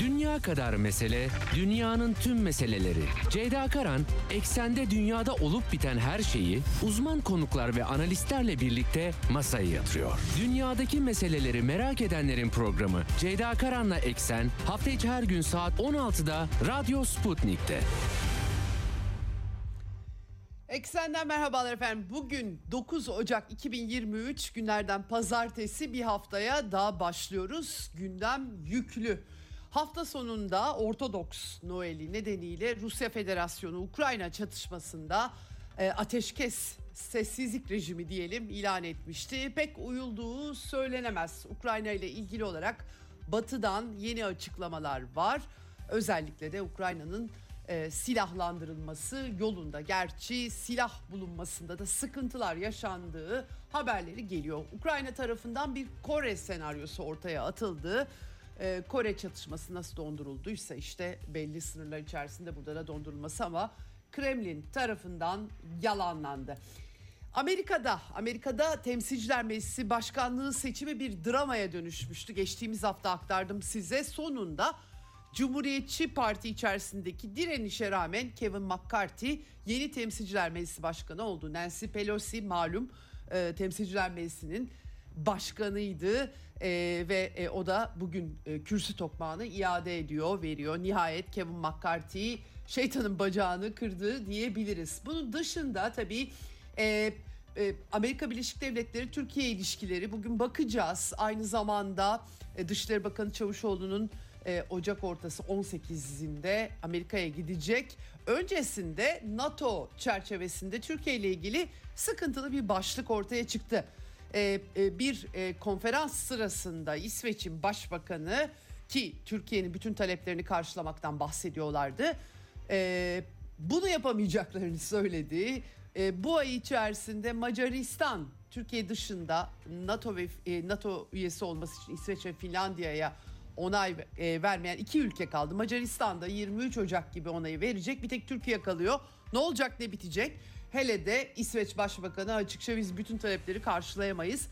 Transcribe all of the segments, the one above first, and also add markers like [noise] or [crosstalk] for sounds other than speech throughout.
Dünya kadar mesele, dünyanın tüm meseleleri. Ceyda Karan, eksende dünyada olup biten her şeyi uzman konuklar ve analistlerle birlikte masaya yatırıyor. Dünyadaki meseleleri merak edenlerin programı Ceyda Karan'la Eksen hafta içi her gün saat 16'da Radyo Sputnik'te. Eksenden merhabalar efendim. Bugün 9 Ocak 2023 günlerden pazartesi bir haftaya daha başlıyoruz. Gündem yüklü. Hafta sonunda Ortodoks Noel'i nedeniyle Rusya Federasyonu Ukrayna çatışmasında e, ateşkes sessizlik rejimi diyelim ilan etmişti. Pek uyulduğu söylenemez. Ukrayna ile ilgili olarak Batı'dan yeni açıklamalar var. Özellikle de Ukrayna'nın e, silahlandırılması yolunda. Gerçi silah bulunmasında da sıkıntılar yaşandığı haberleri geliyor. Ukrayna tarafından bir Kore senaryosu ortaya atıldı. E, Kore çatışması nasıl dondurulduysa işte belli sınırlar içerisinde burada da dondurulması ama Kremlin tarafından yalanlandı. Amerika'da, Amerika'da Temsilciler Meclisi Başkanlığı seçimi bir dramaya dönüşmüştü. Geçtiğimiz hafta aktardım size. Sonunda Cumhuriyetçi Parti içerisindeki direnişe rağmen Kevin McCarthy yeni Temsilciler Meclisi Başkanı oldu. Nancy Pelosi malum e, Temsilciler Meclisi'nin başkanıydı e, ve e, o da bugün e, kürsü tokmağını iade ediyor, veriyor. Nihayet Kevin McCarthy şeytanın bacağını kırdı diyebiliriz. Bunun dışında tabii e, e, Amerika Birleşik Devletleri Türkiye ilişkileri bugün bakacağız. Aynı zamanda e, Dışişleri Bakanı Çavuşoğlu'nun e, Ocak ortası 18'inde Amerika'ya gidecek. Öncesinde NATO çerçevesinde Türkiye ile ilgili sıkıntılı bir başlık ortaya çıktı. E, e, bir e, konferans sırasında İsveç'in başbakanı ki Türkiye'nin bütün taleplerini karşılamaktan bahsediyorlardı. Bunu yapamayacaklarını söyledi. Bu ay içerisinde Macaristan Türkiye dışında NATO ve NATO üyesi olması için İsveç ve Finlandiya'ya onay vermeyen iki ülke kaldı. Macaristan da 23 Ocak gibi onayı verecek. Bir tek Türkiye kalıyor. Ne olacak ne bitecek? Hele de İsveç Başbakanı açıkça biz bütün talepleri karşılayamayız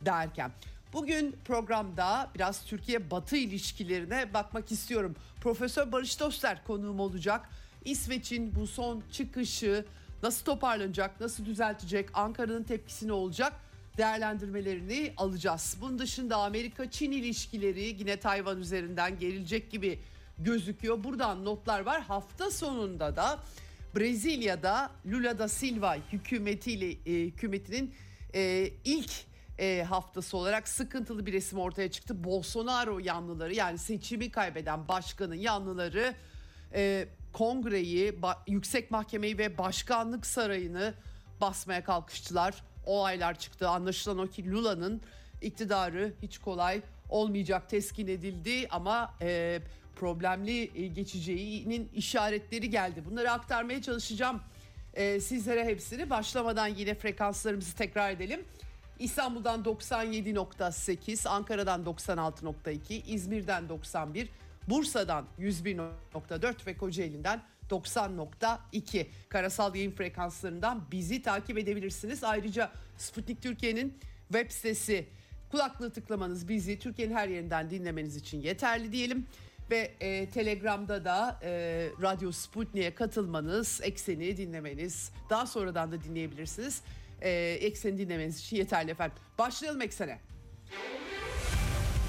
derken. Bugün programda biraz Türkiye-Batı ilişkilerine bakmak istiyorum. Profesör Barış Doster konuğum olacak. İsveç'in bu son çıkışı nasıl toparlanacak, nasıl düzeltecek, Ankara'nın tepkisi ne olacak değerlendirmelerini alacağız. Bunun dışında Amerika-Çin ilişkileri yine Tayvan üzerinden gerilecek gibi gözüküyor. Buradan notlar var. Hafta sonunda da Brezilya'da Lula da Silva hükümetiyle e, hükümetinin e, ilk e, haftası olarak sıkıntılı bir resim ortaya çıktı. Bolsonaro yanlıları yani seçimi kaybeden başkanın yanlıları e, kongreyi, ba- yüksek mahkemeyi ve başkanlık sarayını basmaya kalkıştılar. O aylar çıktı. Anlaşılan o ki Lula'nın iktidarı hiç kolay olmayacak teskin edildi ama e, problemli e, geçeceğinin işaretleri geldi. Bunları aktarmaya çalışacağım e, sizlere hepsini. Başlamadan yine frekanslarımızı tekrar edelim. İstanbul'dan 97.8, Ankara'dan 96.2, İzmir'den 91, Bursa'dan 101.4 ve Kocaeli'nden 90.2 karasal yayın frekanslarından bizi takip edebilirsiniz. Ayrıca Sputnik Türkiye'nin web sitesi kulaklığı tıklamanız bizi Türkiye'nin her yerinden dinlemeniz için yeterli diyelim. Ve e, Telegram'da da e, Radyo Sputnik'e katılmanız, Eksen'i dinlemeniz, daha sonradan da dinleyebilirsiniz. E, Eksen'i dinlemeniz için yeterli efendim. Başlayalım Eksen'e.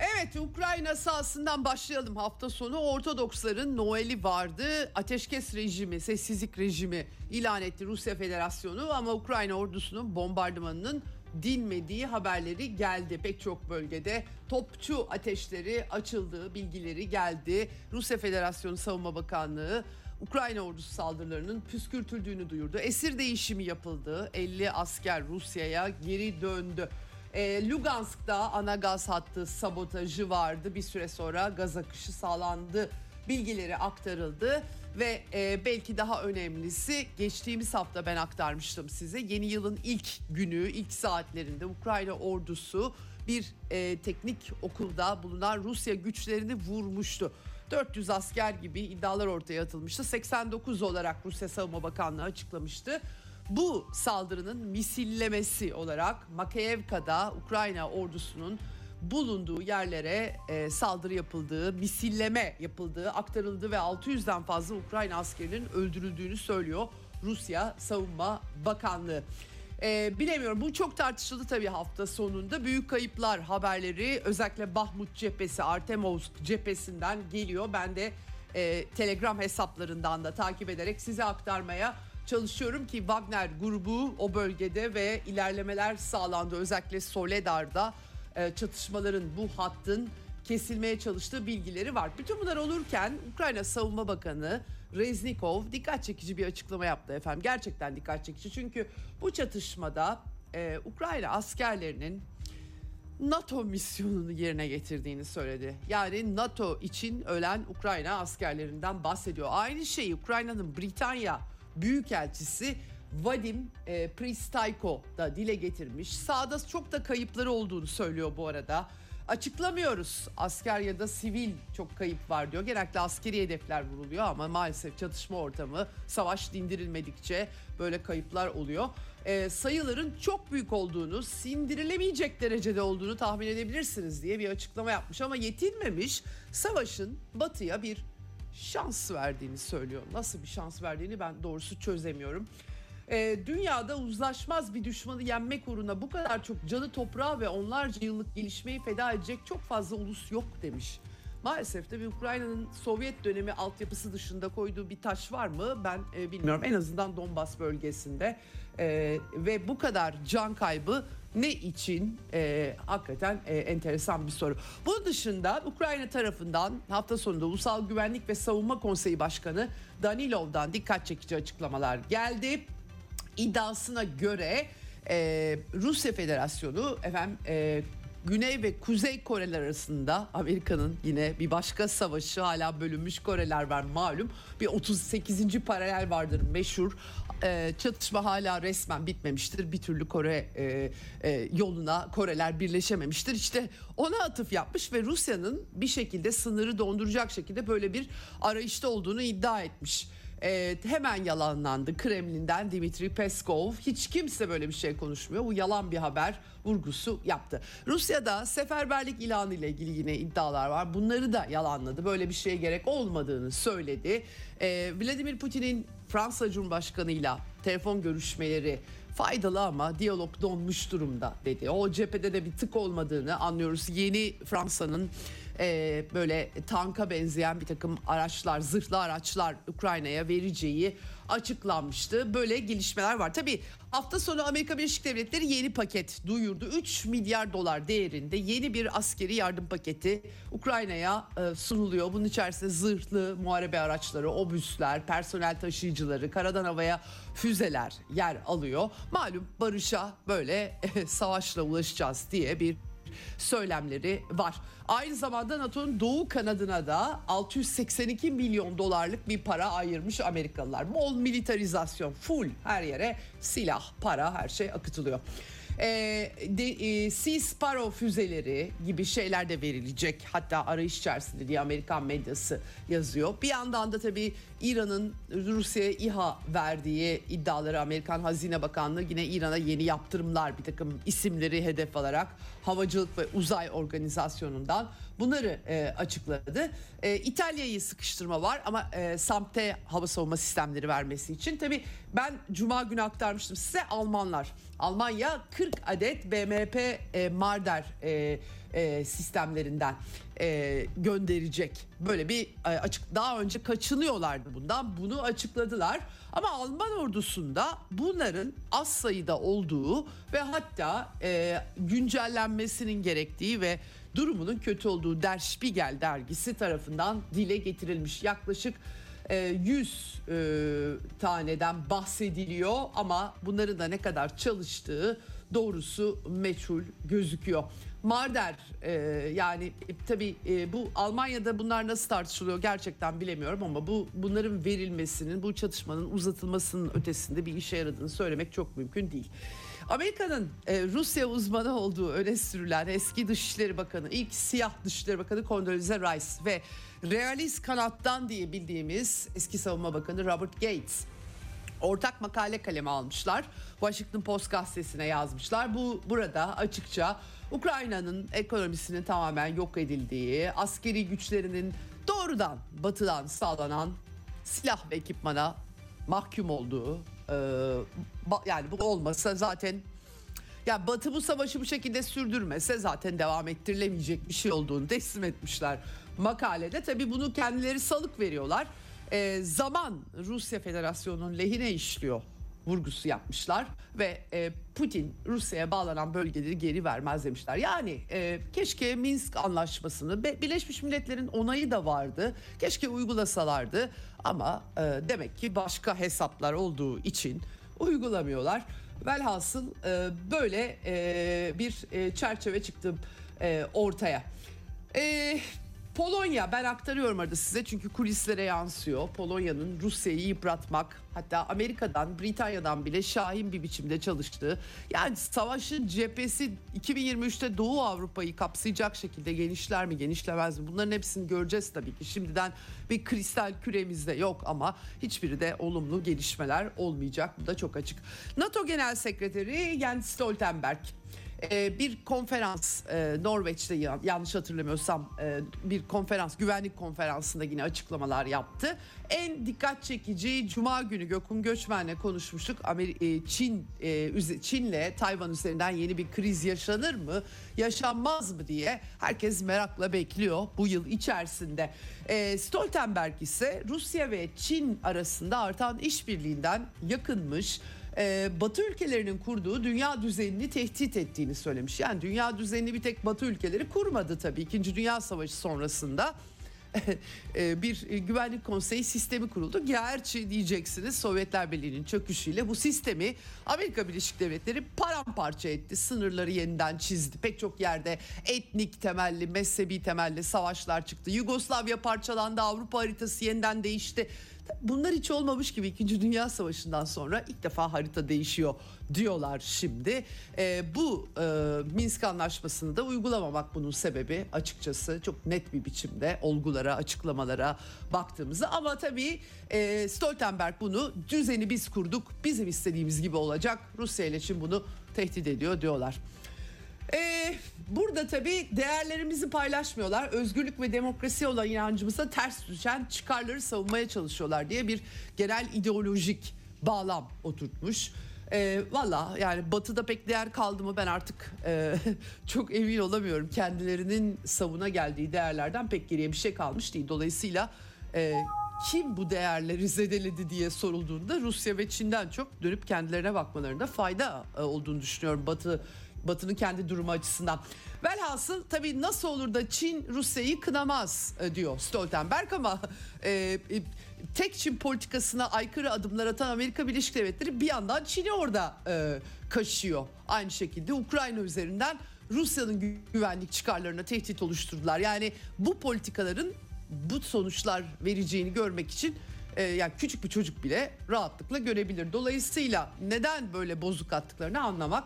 Evet Ukrayna sahasından başlayalım hafta sonu Ortodoksların Noel'i vardı. Ateşkes rejimi, sessizlik rejimi ilan etti Rusya Federasyonu ama Ukrayna ordusunun bombardımanının dinmediği haberleri geldi. Pek çok bölgede topçu ateşleri açıldığı bilgileri geldi. Rusya Federasyonu Savunma Bakanlığı Ukrayna ordusu saldırılarının püskürtüldüğünü duyurdu. Esir değişimi yapıldı. 50 asker Rusya'ya geri döndü. E, Lugansk'ta ana gaz hattı sabotajı vardı. Bir süre sonra gaz akışı sağlandı. Bilgileri aktarıldı. Ve e, belki daha önemlisi geçtiğimiz hafta ben aktarmıştım size. Yeni yılın ilk günü, ilk saatlerinde Ukrayna ordusu bir e, teknik okulda bulunan Rusya güçlerini vurmuştu. 400 asker gibi iddialar ortaya atılmıştı. 89 olarak Rusya Savunma Bakanlığı açıklamıştı. Bu saldırının misillemesi olarak Makeyevka'da Ukrayna ordusunun bulunduğu yerlere e, saldırı yapıldığı, misilleme yapıldığı aktarıldı ve 600'den fazla Ukrayna askerinin öldürüldüğünü söylüyor Rusya Savunma Bakanlığı. E, bilemiyorum bu çok tartışıldı tabii hafta sonunda. Büyük kayıplar haberleri özellikle Bahmut cephesi, Artemovsk cephesinden geliyor. Ben de e, Telegram hesaplarından da takip ederek size aktarmaya çalışıyorum ki Wagner grubu o bölgede ve ilerlemeler sağlandı. Özellikle Soledar'da e, çatışmaların bu hattın kesilmeye çalıştığı bilgileri var. Bütün bunlar olurken Ukrayna Savunma Bakanı Reznikov dikkat çekici bir açıklama yaptı efendim. Gerçekten dikkat çekici çünkü bu çatışmada e, Ukrayna askerlerinin NATO misyonunu yerine getirdiğini söyledi. Yani NATO için ölen Ukrayna askerlerinden bahsediyor. Aynı şeyi Ukrayna'nın Britanya Büyükelçisi Vadim e, Pristayko da dile getirmiş. Sağda çok da kayıpları olduğunu söylüyor bu arada. Açıklamıyoruz asker ya da sivil çok kayıp var diyor. Genellikle askeri hedefler vuruluyor ama maalesef çatışma ortamı savaş dindirilmedikçe böyle kayıplar oluyor. E, sayıların çok büyük olduğunu, sindirilemeyecek derecede olduğunu tahmin edebilirsiniz diye bir açıklama yapmış ama yetinmemiş. Savaşın batıya bir şans verdiğini söylüyor. Nasıl bir şans verdiğini ben doğrusu çözemiyorum. Ee, dünyada uzlaşmaz bir düşmanı yenmek uğruna bu kadar çok canı toprağa ve onlarca yıllık gelişmeyi feda edecek çok fazla ulus yok demiş. Maalesef de Ukrayna'nın Sovyet dönemi altyapısı dışında koyduğu bir taş var mı ben e, bilmiyorum. En azından Donbas bölgesinde e, ve bu kadar can kaybı ne için e, hakikaten e, enteresan bir soru. Bunun dışında Ukrayna tarafından hafta sonunda Ulusal Güvenlik ve Savunma Konseyi Başkanı Danilov'dan dikkat çekici açıklamalar geldi. İddiasına göre e, Rusya Federasyonu efendim e, Güney ve Kuzey Koreler arasında Amerika'nın yine bir başka savaşı hala bölünmüş Koreler var malum. Bir 38. paralel vardır meşhur. Ee, çatışma hala resmen bitmemiştir. Bir türlü Kore e, e, yoluna Koreler birleşememiştir. İşte ona atıf yapmış ve Rusya'nın bir şekilde sınırı donduracak şekilde böyle bir arayışta olduğunu iddia etmiş. Ee, hemen yalanlandı Kremlin'den Dimitri Peskov. Hiç kimse böyle bir şey konuşmuyor. Bu yalan bir haber vurgusu yaptı. Rusya'da seferberlik ilanı ile ilgili yine iddialar var. Bunları da yalanladı. Böyle bir şeye gerek olmadığını söyledi. Ee, Vladimir Putin'in Fransa Cumhurbaşkanı'yla telefon görüşmeleri faydalı ama diyalog donmuş durumda dedi. O cephede de bir tık olmadığını anlıyoruz. Yeni Fransa'nın e, böyle tanka benzeyen bir takım araçlar, zırhlı araçlar Ukrayna'ya vereceği açıklanmıştı. Böyle gelişmeler var. Tabii hafta sonu Amerika Birleşik Devletleri yeni paket duyurdu. 3 milyar dolar değerinde yeni bir askeri yardım paketi Ukrayna'ya e, sunuluyor. Bunun içerisinde zırhlı muharebe araçları, obüsler, personel taşıyıcıları, karadan havaya füzeler yer alıyor. Malum barışa böyle e, savaşla ulaşacağız diye bir söylemleri var. Aynı zamanda NATO'nun doğu kanadına da 682 milyon dolarlık bir para ayırmış Amerikalılar. Bol militarizasyon, full her yere silah, para her şey akıtılıyor. E, de, e, Sea Sparrow füzeleri gibi şeyler de verilecek. Hatta arayış içerisinde diye Amerikan medyası yazıyor. Bir yandan da tabii İran'ın Rusya'ya İHA verdiği iddiaları Amerikan Hazine Bakanlığı yine İran'a yeni yaptırımlar bir takım isimleri hedef alarak havacılık ve uzay organizasyonundan bunları e, açıkladı. E, İtalya'yı sıkıştırma var ama e, SAMP'te hava savunma sistemleri vermesi için. Tabii ben Cuma günü aktarmıştım size Almanlar. Almanya 40 adet BMP e, Marder e, e, sistemlerinden e, gönderecek. Böyle bir e, açık daha önce kaçınıyorlardı bundan. Bunu açıkladılar. Ama Alman ordusunda bunların az sayıda olduğu ve hatta e, güncellenmesinin gerektiği ve durumunun kötü olduğu Der Spiegel dergisi tarafından dile getirilmiş. Yaklaşık 100 e, taneden bahsediliyor ama bunların da ne kadar çalıştığı doğrusu meçhul gözüküyor. Marder e, yani e, tabii e, bu Almanya'da bunlar nasıl tartışılıyor gerçekten bilemiyorum ama bu bunların verilmesinin bu çatışmanın uzatılmasının ötesinde bir işe yaradığını söylemek çok mümkün değil. Amerika'nın e, Rusya uzmanı olduğu öne sürülen eski Dışişleri Bakanı, ilk siyah Dışişleri Bakanı Condoleezza Rice ve realist kanattan diye bildiğimiz eski Savunma Bakanı Robert Gates ortak makale kaleme almışlar. Washington Post gazetesine yazmışlar. Bu burada açıkça Ukrayna'nın ekonomisinin tamamen yok edildiği, askeri güçlerinin doğrudan batıdan sağlanan silah ve ekipmana mahkum olduğu, yani bu olmasa zaten ya Batı bu savaşı bu şekilde sürdürmese zaten devam ettirilemeyecek bir şey olduğunu teslim etmişler makalede. Tabii bunu kendileri salık veriyorlar. E, zaman Rusya Federasyonu'nun lehine işliyor vurgusu yapmışlar ve e, Putin Rusya'ya bağlanan bölgeleri geri vermez demişler. Yani e, keşke Minsk anlaşmasını Birleşmiş Milletler'in onayı da vardı. Keşke uygulasalardı ama e, demek ki başka hesaplar olduğu için uygulamıyorlar. Velhasıl e, böyle e, bir e, çerçeve çıktı e, ortaya. E, Polonya ben aktarıyorum arada size çünkü kulislere yansıyor. Polonya'nın Rusya'yı yıpratmak hatta Amerika'dan Britanya'dan bile şahin bir biçimde çalıştığı yani savaşın cephesi 2023'te Doğu Avrupa'yı kapsayacak şekilde genişler mi genişlemez mi bunların hepsini göreceğiz tabii ki. Şimdiden bir kristal küremizde yok ama hiçbiri de olumlu gelişmeler olmayacak bu da çok açık. NATO Genel Sekreteri Jens Stoltenberg e, bir konferans e, Norveç'te yanlış hatırlamıyorsam e, bir konferans güvenlik konferansında yine açıklamalar yaptı. En dikkat çekici Cuma günü Gökhan Göçmen'le konuşmuştuk. Amer Çin Çin'le Tayvan üzerinden yeni bir kriz yaşanır mı, yaşanmaz mı diye herkes merakla bekliyor bu yıl içerisinde. Stoltenberg ise Rusya ve Çin arasında artan işbirliğinden yakınmış e, Batı ülkelerinin kurduğu dünya düzenini tehdit ettiğini söylemiş. Yani dünya düzenini bir tek Batı ülkeleri kurmadı tabii. İkinci Dünya Savaşı sonrasında [laughs] e, bir güvenlik konseyi sistemi kuruldu. Gerçi diyeceksiniz Sovyetler Birliği'nin çöküşüyle bu sistemi Amerika Birleşik Devletleri paramparça etti. Sınırları yeniden çizdi. Pek çok yerde etnik temelli, mezhebi temelli savaşlar çıktı. Yugoslavya parçalandı, Avrupa haritası yeniden değişti. Bunlar hiç olmamış gibi 2. Dünya Savaşı'ndan sonra ilk defa harita değişiyor diyorlar şimdi. E, bu e, Minsk Anlaşması'nı da uygulamamak bunun sebebi açıkçası çok net bir biçimde olgulara, açıklamalara baktığımızda. Ama tabii e, Stoltenberg bunu düzeni biz kurduk, bizim istediğimiz gibi olacak. Rusya ile Çin bunu tehdit ediyor diyorlar. Ee, burada tabii değerlerimizi paylaşmıyorlar. Özgürlük ve demokrasi olan inancımıza ters düşen çıkarları savunmaya çalışıyorlar diye bir genel ideolojik bağlam oturtmuş. E, Valla yani batıda pek değer kaldı mı ben artık e, [laughs] çok emin olamıyorum. Kendilerinin savuna geldiği değerlerden pek geriye bir şey kalmış değil. Dolayısıyla e, kim bu değerleri zedeledi diye sorulduğunda Rusya ve Çin'den çok dönüp kendilerine bakmalarında fayda e, olduğunu düşünüyorum Batı Batı'nın kendi durumu açısından. Velhasıl tabii nasıl olur da Çin Rusya'yı kınamaz e, diyor Stoltenberg ama e, e, tek Çin politikasına aykırı adımlar atan Amerika Birleşik Devletleri bir yandan Çin'i orada e, kaşıyor. Aynı şekilde Ukrayna üzerinden Rusya'nın güvenlik çıkarlarına tehdit oluşturdular. Yani bu politikaların bu sonuçlar vereceğini görmek için e, yani küçük bir çocuk bile rahatlıkla görebilir. Dolayısıyla neden böyle bozuk attıklarını anlamak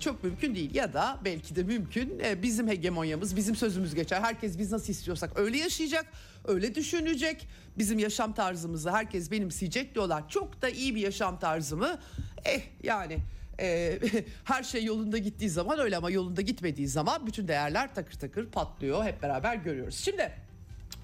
çok mümkün değil ya da belki de mümkün. E, bizim hegemonyamız bizim sözümüz geçer. Herkes biz nasıl istiyorsak öyle yaşayacak öyle düşünecek. Bizim yaşam tarzımızı herkes benimseyecek diyorlar. Çok da iyi bir yaşam tarzı mı eh yani e, [laughs] her şey yolunda gittiği zaman öyle ama yolunda gitmediği zaman bütün değerler takır takır patlıyor. Hep beraber görüyoruz. Şimdi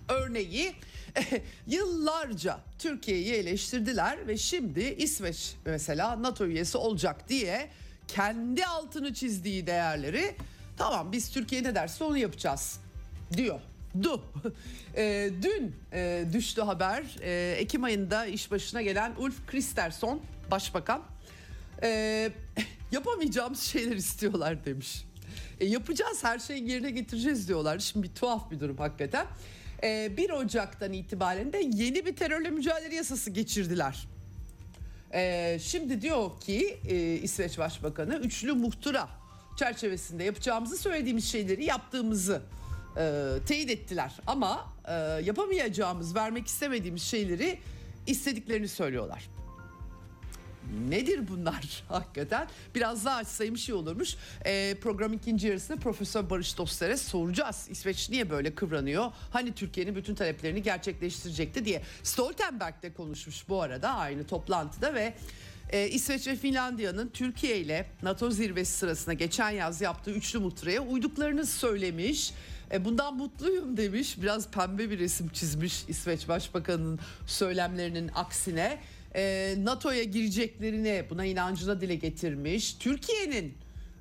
örneği [laughs] yıllarca Türkiye'yi eleştirdiler ve şimdi İsveç mesela NATO üyesi olacak diye kendi altını çizdiği değerleri tamam biz Türkiye ne derse onu yapacağız diyor. Du. [laughs] E, dün e, düştü haber. E, Ekim ayında iş başına gelen Ulf Kristersson başbakan e, [laughs] yapamayacağımız şeyler istiyorlar demiş. E, yapacağız her şeyi yerine getireceğiz diyorlar. Şimdi bir tuhaf bir durum hakikaten. E, 1 Ocak'tan itibaren de yeni bir terörle mücadele yasası geçirdiler. Ee, şimdi diyor ki e, İsveç Başbakanı üçlü muhtıra çerçevesinde yapacağımızı söylediğimiz şeyleri yaptığımızı e, teyit ettiler. Ama e, yapamayacağımız, vermek istemediğimiz şeyleri istediklerini söylüyorlar. Nedir bunlar [laughs] hakikaten? Biraz daha açsaymış iyi olurmuş. Ee, program ikinci yarısında Profesör Barış Dostler'e soracağız. İsveç niye böyle kıvranıyor? Hani Türkiye'nin bütün taleplerini gerçekleştirecekti diye. Stoltenberg de konuşmuş bu arada aynı toplantıda ve e, İsveç ve Finlandiya'nın Türkiye ile NATO zirvesi sırasında geçen yaz yaptığı üçlü muhtıraya uyduklarını söylemiş. E, bundan mutluyum demiş. Biraz pembe bir resim çizmiş İsveç Başbakanı'nın söylemlerinin aksine e, NATO'ya gireceklerini buna inancına dile getirmiş. Türkiye'nin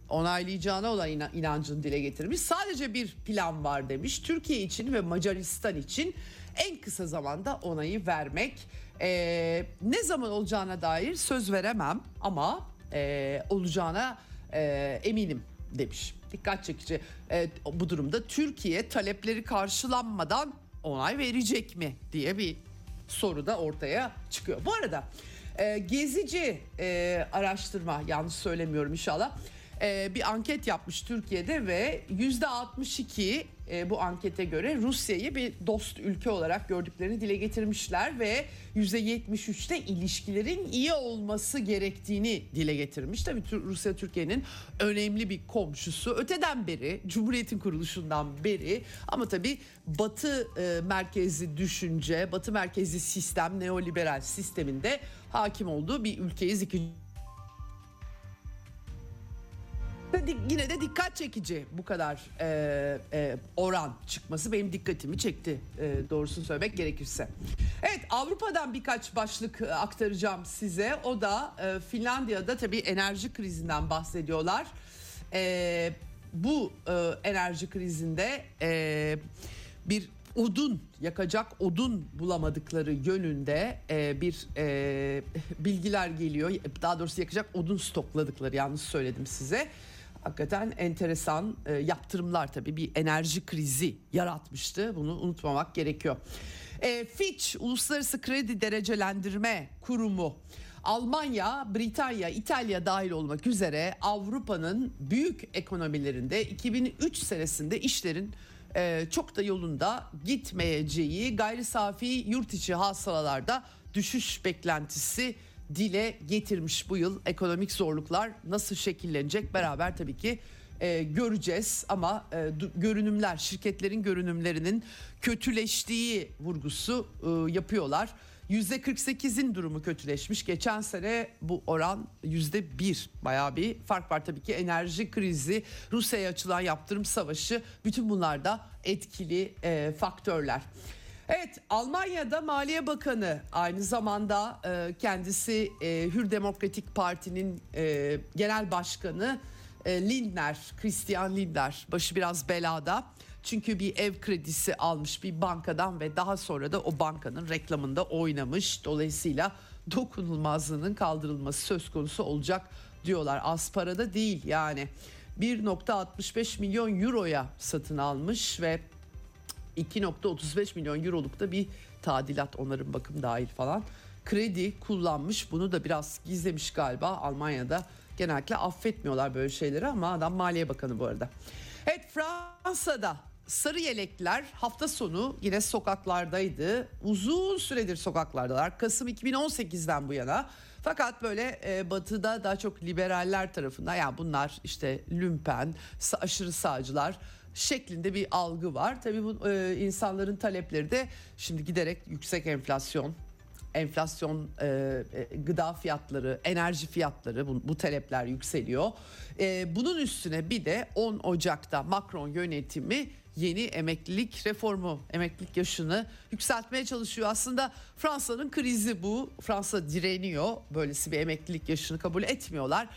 onaylayacağına olan inancını dile getirmiş. Sadece bir plan var demiş. Türkiye için ve Macaristan için en kısa zamanda onayı vermek. E, ne zaman olacağına dair söz veremem ama e, olacağına e, eminim demiş. Dikkat çekici e, bu durumda Türkiye talepleri karşılanmadan onay verecek mi diye bir soru da ortaya çıkıyor. Bu arada e, gezici e, araştırma yanlış söylemiyorum inşallah e, bir anket yapmış Türkiye'de ve yüzde 62 e, bu ankete göre Rusya'yı bir dost ülke olarak gördüklerini dile getirmişler ve yüzde 73'te ilişkilerin iyi olması gerektiğini dile getirmiş. Tabii Rusya Türkiye'nin önemli bir komşusu. Öteden beri Cumhuriyet'in kuruluşundan beri ama tabii Batı e, merkezli düşünce, Batı merkezli sistem, neoliberal sisteminde hakim olduğu bir ülkeyiz. İkinci yine de dikkat çekici bu kadar e, e, oran çıkması benim dikkatimi çekti e, doğrusunu söylemek gerekirse. Evet Avrupa'dan birkaç başlık e, aktaracağım size. O da e, Finlandiya'da tabii enerji krizinden bahsediyorlar. E, bu e, enerji krizinde e, bir odun yakacak odun bulamadıkları yönünde e, bir e, bilgiler geliyor. Daha doğrusu yakacak odun stokladıkları yanlış söyledim size hakikaten enteresan e, yaptırımlar tabii bir enerji krizi yaratmıştı. Bunu unutmamak gerekiyor. E, Fitch Uluslararası Kredi Derecelendirme Kurumu Almanya, Britanya, İtalya dahil olmak üzere Avrupa'nın büyük ekonomilerinde 2003 senesinde işlerin e, çok da yolunda gitmeyeceği gayri safi yurt içi hasılalarda düşüş beklentisi dile getirmiş bu yıl ekonomik zorluklar nasıl şekillenecek beraber tabii ki e, göreceğiz ama e, görünümler şirketlerin görünümlerinin kötüleştiği vurgusu e, yapıyorlar. %48'in durumu kötüleşmiş. Geçen sene bu oran %1 bayağı bir fark var tabii ki enerji krizi, Rusya'ya açılan yaptırım savaşı bütün bunlar da etkili e, faktörler. Evet Almanya'da Maliye Bakanı aynı zamanda e, kendisi e, Hür Demokratik Parti'nin e, genel başkanı e, Lindner, Christian Lindner başı biraz belada. Çünkü bir ev kredisi almış bir bankadan ve daha sonra da o bankanın reklamında oynamış. Dolayısıyla dokunulmazlığının kaldırılması söz konusu olacak diyorlar. Az parada değil yani. 1.65 milyon euroya satın almış ve 2.35 milyon euroluk da bir tadilat onarım bakım dahil falan kredi kullanmış bunu da biraz gizlemiş galiba Almanya'da genellikle affetmiyorlar böyle şeyleri ama adam Maliye Bakanı bu arada. Evet Fransa'da sarı yelekler hafta sonu yine sokaklardaydı. Uzun süredir sokaklardalar. Kasım 2018'den bu yana. Fakat böyle e, batıda daha çok liberaller tarafından yani bunlar işte lümpen, aşırı sağcılar şeklinde bir algı var. Tabii bu e, insanların talepleri de şimdi giderek yüksek enflasyon, enflasyon, e, e, gıda fiyatları, enerji fiyatları bu, bu talepler yükseliyor. E, bunun üstüne bir de 10 Ocak'ta Macron yönetimi yeni emeklilik reformu, emeklilik yaşını yükseltmeye çalışıyor. Aslında Fransa'nın krizi bu. Fransa direniyor. Böylesi bir emeklilik yaşını kabul etmiyorlar.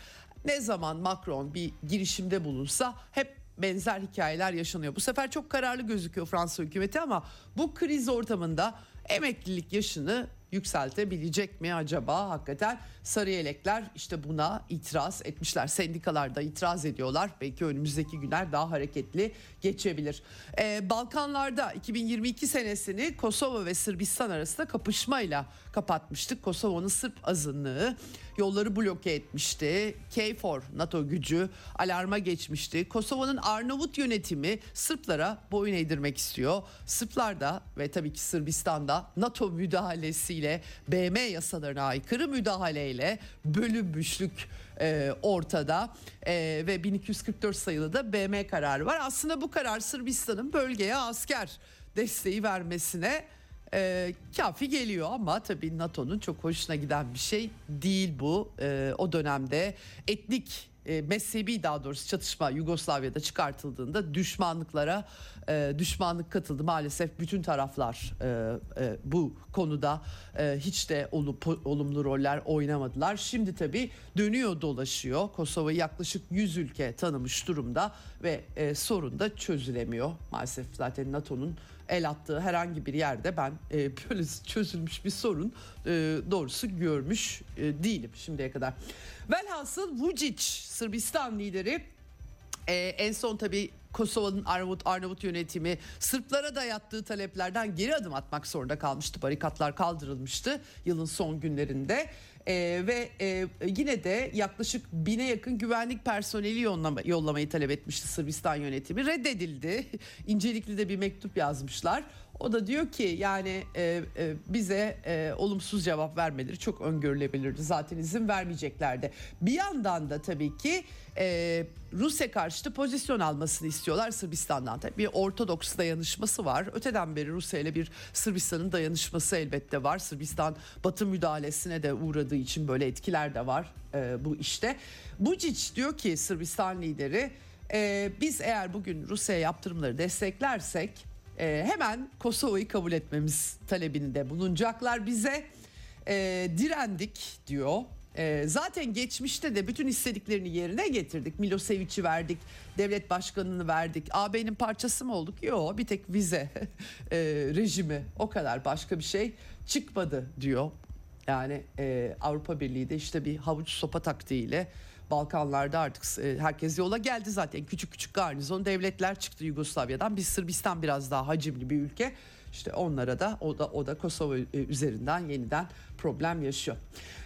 Ne zaman Macron bir girişimde bulunsa hep benzer hikayeler yaşanıyor. Bu sefer çok kararlı gözüküyor Fransa hükümeti ama bu kriz ortamında emeklilik yaşını yükseltebilecek mi acaba? Hakikaten sarı yelekler işte buna itiraz etmişler. Sendikalar da itiraz ediyorlar. Belki önümüzdeki günler daha hareketli geçebilir. Ee, Balkanlarda 2022 senesini Kosova ve Sırbistan arasında kapışmayla kapatmıştık. Kosova'nın Sırp azınlığı yolları bloke etmişti. KFOR NATO gücü alarma geçmişti. Kosova'nın Arnavut yönetimi Sırplara boyun eğdirmek istiyor. Sırplar da ve tabii ki Sırbistan'da NATO müdahalesiyle BM yasalarına aykırı müdahaleyle bölünmüşlük e, ortada. E, ve 1244 sayılı da BM kararı var. Aslında bu karar Sırbistan'ın bölgeye asker desteği vermesine e, kafi geliyor ama tabii NATO'nun çok hoşuna giden bir şey değil bu. E, o dönemde etnik e, mezhebi daha doğrusu çatışma Yugoslavya'da çıkartıldığında düşmanlıklara e, düşmanlık katıldı maalesef bütün taraflar e, e, bu konuda e, hiç de olu, olumlu roller oynamadılar. Şimdi tabii dönüyor dolaşıyor Kosova'yı yaklaşık 100 ülke tanımış durumda ve e, sorun da çözülemiyor maalesef zaten NATO'nun el attığı herhangi bir yerde ben e, [laughs] böyle çözülmüş bir sorun e, doğrusu görmüş e, değilim şimdiye kadar. Velhasıl Vucic Sırbistan lideri e, en son tabii Kosova'nın Arnavut, Arnavut yönetimi Sırplara dayattığı taleplerden geri adım atmak zorunda kalmıştı. Barikatlar kaldırılmıştı yılın son günlerinde. Ee, ve e, yine de yaklaşık bine yakın güvenlik personeli yollama, yollamayı talep etmişti Sırbistan yönetimi. Reddedildi. [laughs] İncelikli de bir mektup yazmışlar. O da diyor ki yani e, e, bize e, olumsuz cevap vermeleri çok öngörülebilirdi. Zaten izin vermeyeceklerdi. Bir yandan da tabii ki e, Rusya karşıtı pozisyon almasını istiyorlar Sırbistan'dan. Tabii bir Ortodoks dayanışması var. Öteden beri Rusya ile bir Sırbistan'ın dayanışması elbette var. Sırbistan Batı müdahalesine de uğradığı için böyle etkiler de var e, bu işte. Bucic diyor ki Sırbistan lideri e, biz eğer bugün Rusya'ya yaptırımları desteklersek e, hemen Kosova'yı kabul etmemiz talebinde bulunacaklar bize. E, direndik diyor. E, zaten geçmişte de bütün istediklerini yerine getirdik. Milosevic'i verdik, devlet başkanını verdik. AB'nin parçası mı olduk? Yok bir tek vize [laughs] e, rejimi o kadar başka bir şey çıkmadı diyor. Yani e, Avrupa Birliği de işte bir havuç sopa taktiğiyle Balkanlarda artık e, herkes yola geldi zaten. Küçük küçük garnizon devletler çıktı Yugoslavya'dan. Biz Sırbistan biraz daha hacimli bir ülke. İşte onlara da o da o da Kosova e, üzerinden yeniden problem yaşıyor.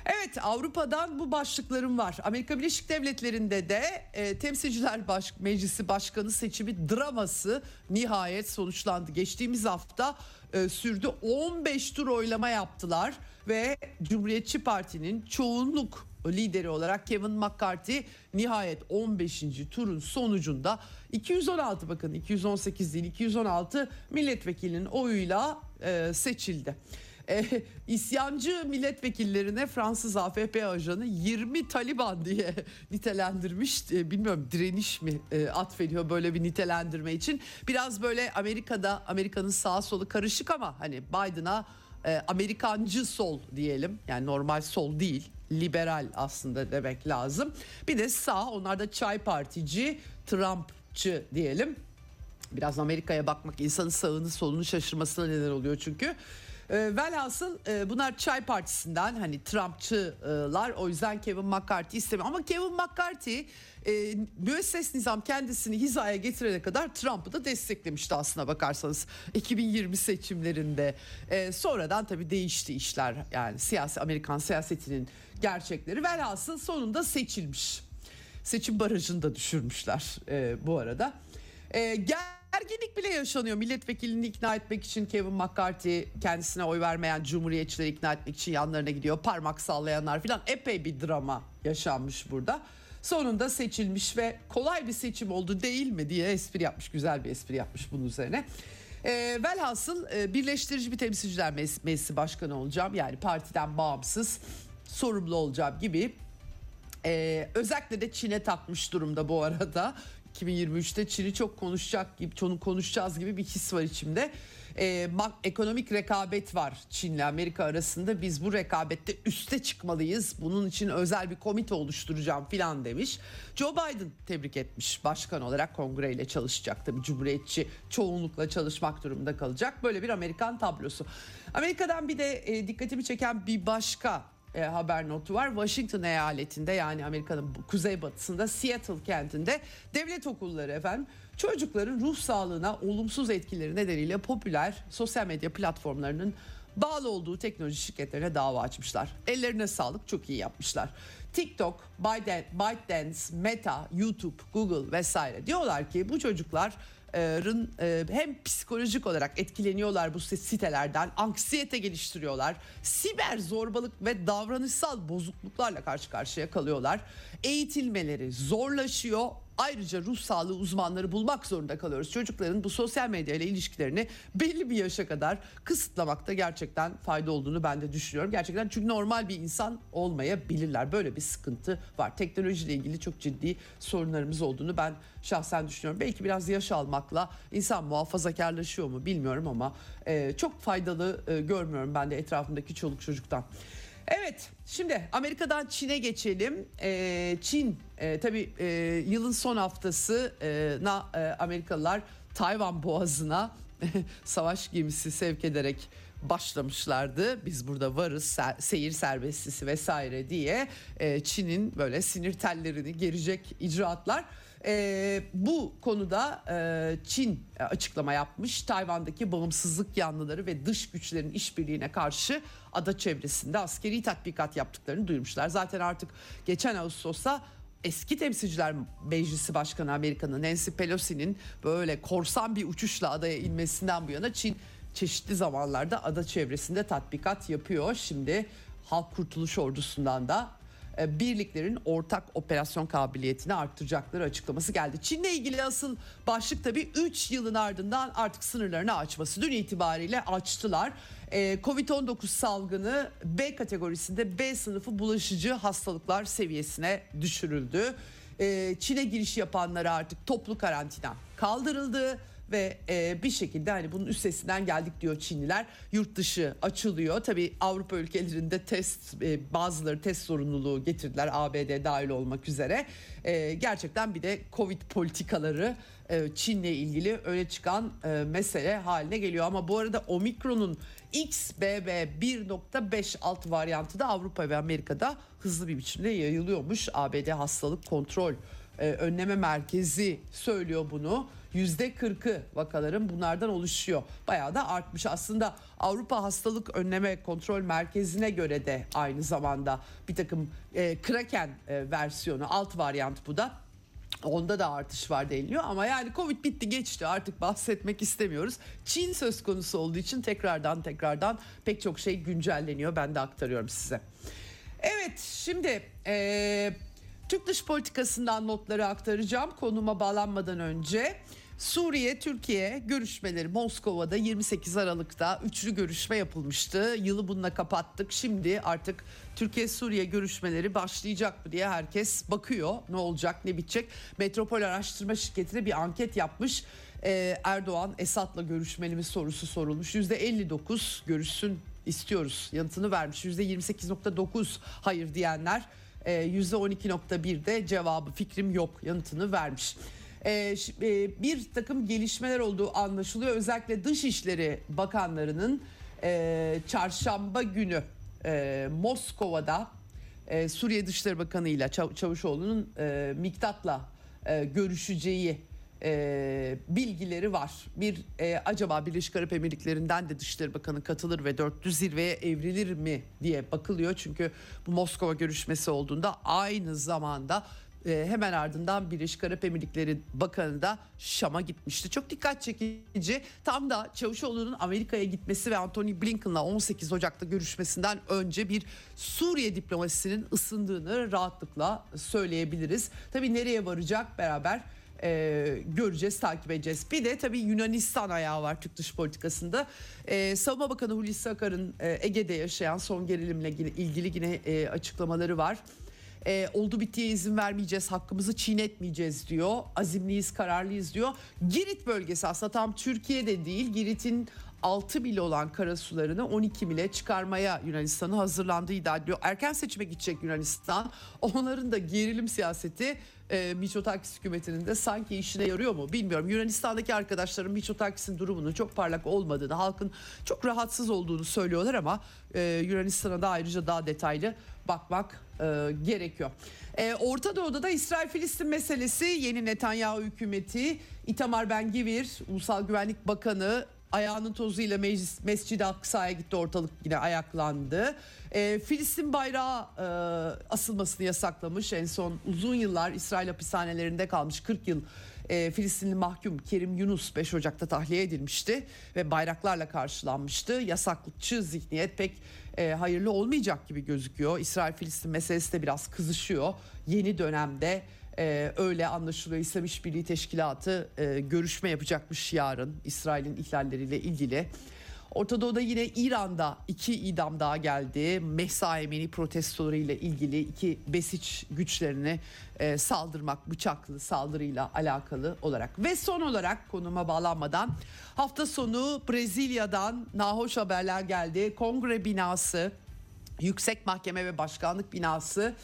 Evet Avrupa'dan bu başlıklarım var. Amerika Birleşik Devletleri'nde de e, Temsilciler Baş Meclisi Başkanı seçimi draması nihayet sonuçlandı. Geçtiğimiz hafta e, sürdü 15 tur oylama yaptılar ve Cumhuriyetçi Parti'nin çoğunluk lideri olarak Kevin McCarthy nihayet 15. turun sonucunda 216 bakın 218 değil 216 milletvekilinin oyuyla e, seçildi. E, isyancı milletvekillerine Fransız AFP ajanı 20 Taliban diye [laughs] nitelendirmiş. E, bilmiyorum direniş mi e, atfediyor böyle bir nitelendirme için. Biraz böyle Amerika'da Amerika'nın sağ solu karışık ama hani Biden'a e, Amerikancı sol diyelim. Yani normal sol değil liberal aslında demek lazım. Bir de sağ onlar da çay partici Trumpçı diyelim. Biraz Amerika'ya bakmak insanın sağını solunu şaşırmasına neden oluyor çünkü. E, velhasıl e, bunlar Çay Partisi'nden hani Trumpçılar o yüzden Kevin McCarthy istemiyor. Ama Kevin McCarthy e, müesses nizam kendisini hizaya getirene kadar Trump'ı da desteklemişti aslına bakarsanız 2020 seçimlerinde. E, sonradan tabii değişti işler yani siyasi Amerikan siyasetinin gerçekleri velhasıl sonunda seçilmiş. Seçim barajını da düşürmüşler e, bu arada. E, gerginlik bile yaşanıyor. Milletvekilini ikna etmek için Kevin McCarthy kendisine oy vermeyen cumhuriyetçileri ikna etmek için yanlarına gidiyor. Parmak sallayanlar falan epey bir drama yaşanmış burada. Sonunda seçilmiş ve kolay bir seçim oldu değil mi diye espri yapmış. Güzel bir espri yapmış bunun üzerine. E, velhasıl e, birleştirici bir temsilciler meclisi başkanı olacağım. Yani partiden bağımsız sorumlu olacağım gibi. Ee, özellikle de Çin'e takmış durumda bu arada. 2023'te Çin'i çok konuşacak gibi, çok konuşacağız gibi bir his var içimde. e, ekonomik rekabet var Çin'le Amerika arasında. Biz bu rekabette üste çıkmalıyız. Bunun için özel bir komite oluşturacağım filan demiş. Joe Biden tebrik etmiş. Başkan olarak kongreyle çalışacak. Tabii Cumhuriyetçi çoğunlukla çalışmak durumunda kalacak. Böyle bir Amerikan tablosu. Amerika'dan bir de e, dikkatimi çeken bir başka e, haber notu var. Washington eyaletinde yani Amerika'nın kuzeybatısında Seattle kentinde devlet okulları efendim çocukların ruh sağlığına olumsuz etkileri nedeniyle popüler sosyal medya platformlarının bağlı olduğu teknoloji şirketlerine dava açmışlar. Ellerine sağlık çok iyi yapmışlar. TikTok, ByteDance, Meta, YouTube, Google vesaire diyorlar ki bu çocuklar hem psikolojik olarak etkileniyorlar bu sitelerden, anksiyete geliştiriyorlar, siber zorbalık ve davranışsal bozukluklarla karşı karşıya kalıyorlar. Eğitilmeleri zorlaşıyor, Ayrıca ruh sağlığı uzmanları bulmak zorunda kalıyoruz. Çocukların bu sosyal medya ile ilişkilerini belli bir yaşa kadar kısıtlamakta gerçekten fayda olduğunu ben de düşünüyorum. Gerçekten çünkü normal bir insan olmayabilirler. Böyle bir sıkıntı var. Teknolojiyle ilgili çok ciddi sorunlarımız olduğunu ben şahsen düşünüyorum. Belki biraz yaş almakla insan muhafazakarlaşıyor mu bilmiyorum ama e, çok faydalı e, görmüyorum ben de etrafımdaki çoluk çocuktan. Evet şimdi Amerika'dan Çin'e geçelim. Ee, Çin e, tabii e, yılın son haftasına e, e, Amerikalılar Tayvan boğazına [laughs] savaş gemisi sevk ederek başlamışlardı. Biz burada varız seyir serbestisi vesaire diye e, Çin'in böyle sinir tellerini gerecek icraatlar e, bu konuda e, Çin açıklama yapmış. Tayvan'daki bağımsızlık yanlıları ve dış güçlerin işbirliğine karşı ada çevresinde askeri tatbikat yaptıklarını duyurmuşlar. Zaten artık geçen Ağustos'ta eski temsilciler meclisi başkanı Amerika'nın Nancy Pelosi'nin böyle korsan bir uçuşla adaya inmesinden bu yana Çin çeşitli zamanlarda ada çevresinde tatbikat yapıyor. Şimdi Halk Kurtuluş Ordusu'ndan da e, birliklerin ortak operasyon kabiliyetini arttıracakları açıklaması geldi. Çin'le ilgili asıl başlık tabii 3 yılın ardından artık sınırlarını açması. Dün itibariyle açtılar. E, Covid-19 salgını B kategorisinde B sınıfı bulaşıcı hastalıklar seviyesine düşürüldü. E, Çin'e giriş yapanlara artık toplu karantina kaldırıldı ve e, bir şekilde hani bunun üstesinden geldik diyor Çinliler. Yurt dışı açılıyor. Tabii Avrupa ülkelerinde test e, bazıları test zorunluluğu getirdiler ABD dahil olmak üzere. E, gerçekten bir de Covid politikaları e, Çin'le ilgili öne çıkan e, mesele haline geliyor. Ama bu arada Omikron'un XBB 1.5 alt varyantı da Avrupa ve Amerika'da hızlı bir biçimde yayılıyormuş. ABD Hastalık Kontrol e, Önleme Merkezi söylüyor bunu. Yüzde 40'ı vakaların bunlardan oluşuyor. Bayağı da artmış. Aslında Avrupa Hastalık Önleme Kontrol Merkezi'ne göre de aynı zamanda bir takım e, Kraken e, versiyonu alt varyant bu da Onda da artış var deniliyor ama yani Covid bitti geçti artık bahsetmek istemiyoruz. Çin söz konusu olduğu için tekrardan tekrardan pek çok şey güncelleniyor. Ben de aktarıyorum size. Evet şimdi e, Türk dış politikasından notları aktaracağım konuma bağlanmadan önce. Suriye Türkiye görüşmeleri Moskova'da 28 Aralık'ta üçlü görüşme yapılmıştı. Yılı bununla kapattık. Şimdi artık Türkiye Suriye görüşmeleri başlayacak mı diye herkes bakıyor. Ne olacak, ne bitecek? Metropol Araştırma Şirketi de bir anket yapmış. Ee, Erdoğan Esad'la görüşmeli mi sorusu sorulmuş. %59 görüşsün istiyoruz yanıtını vermiş. %28.9 hayır diyenler %12.1 e, de cevabı fikrim yok yanıtını vermiş. E, e, bir takım gelişmeler olduğu anlaşılıyor. Özellikle Dışişleri Bakanlarının çarşamba günü Moskova'da Suriye Dışişleri Bakanı ile Çavuşoğlu'nun Miktat'la görüşeceği e, bilgileri var. Bir e, acaba Birleşik Arap Emirlikleri'nden de Dışişleri Bakanı katılır ve dörtlü zirveye evrilir mi diye bakılıyor. Çünkü bu Moskova görüşmesi olduğunda aynı zamanda e, hemen ardından Birleşik Arap Emirlikleri Bakanı da Şam'a gitmişti. Çok dikkat çekici. Tam da Çavuşoğlu'nun Amerika'ya gitmesi ve Anthony Blinken'la 18 Ocak'ta görüşmesinden önce bir Suriye diplomasisinin ısındığını rahatlıkla söyleyebiliriz. Tabii nereye varacak beraber e, göreceğiz, takip edeceğiz. Bir de tabii Yunanistan ayağı var Türk dış politikasında. E, Savunma Bakanı Hulusi Akar'ın e, Ege'de yaşayan son gerilimle ilgili yine e, açıklamaları var. E, oldu bittiye izin vermeyeceğiz, hakkımızı çiğnetmeyeceğiz diyor. Azimliyiz, kararlıyız diyor. Girit bölgesi aslında tam Türkiye'de değil. Girit'in 6 mil olan karasularını 12 mile çıkarmaya Yunanistan'ı hazırlandığı iddia ediliyor. Erken seçime gidecek Yunanistan. Onların da gerilim siyaseti e, Mitsotakis hükümetinin de sanki işine yarıyor mu bilmiyorum. Yunanistan'daki arkadaşlarım Mitsotakis'in durumunun çok parlak olmadığını, halkın çok rahatsız olduğunu söylüyorlar ama e, Yunanistan'a da ayrıca daha detaylı bakmak e, gerekiyor. E, Orta Doğu'da da İsrail-Filistin meselesi yeni Netanyahu hükümeti Itamar Ben-Gvir, Ulusal Güvenlik Bakanı ayağının tozuyla meclis, Mescid-i Aksa'ya gitti ortalık yine ayaklandı. E, Filistin bayrağı e, asılmasını yasaklamış en son uzun yıllar İsrail hapishanelerinde kalmış 40 yıl e, Filistinli mahkum Kerim Yunus 5 Ocak'ta tahliye edilmişti ve bayraklarla karşılanmıştı. Yasakçı zihniyet pek e, hayırlı olmayacak gibi gözüküyor. İsrail-Filistin meselesi de biraz kızışıyor. Yeni dönemde e, öyle anlaşılıyor. İslam İşbirliği Teşkilatı e, görüşme yapacakmış yarın İsrail'in ihlalleriyle ilgili. Orta Doğu'da yine İran'da iki idam daha geldi. Mehsa Emini protestoları ilgili iki besiç güçlerini e, saldırmak bıçaklı saldırıyla alakalı olarak. Ve son olarak konuma bağlanmadan hafta sonu Brezilya'dan nahoş haberler geldi. Kongre binası Yüksek Mahkeme ve Başkanlık binası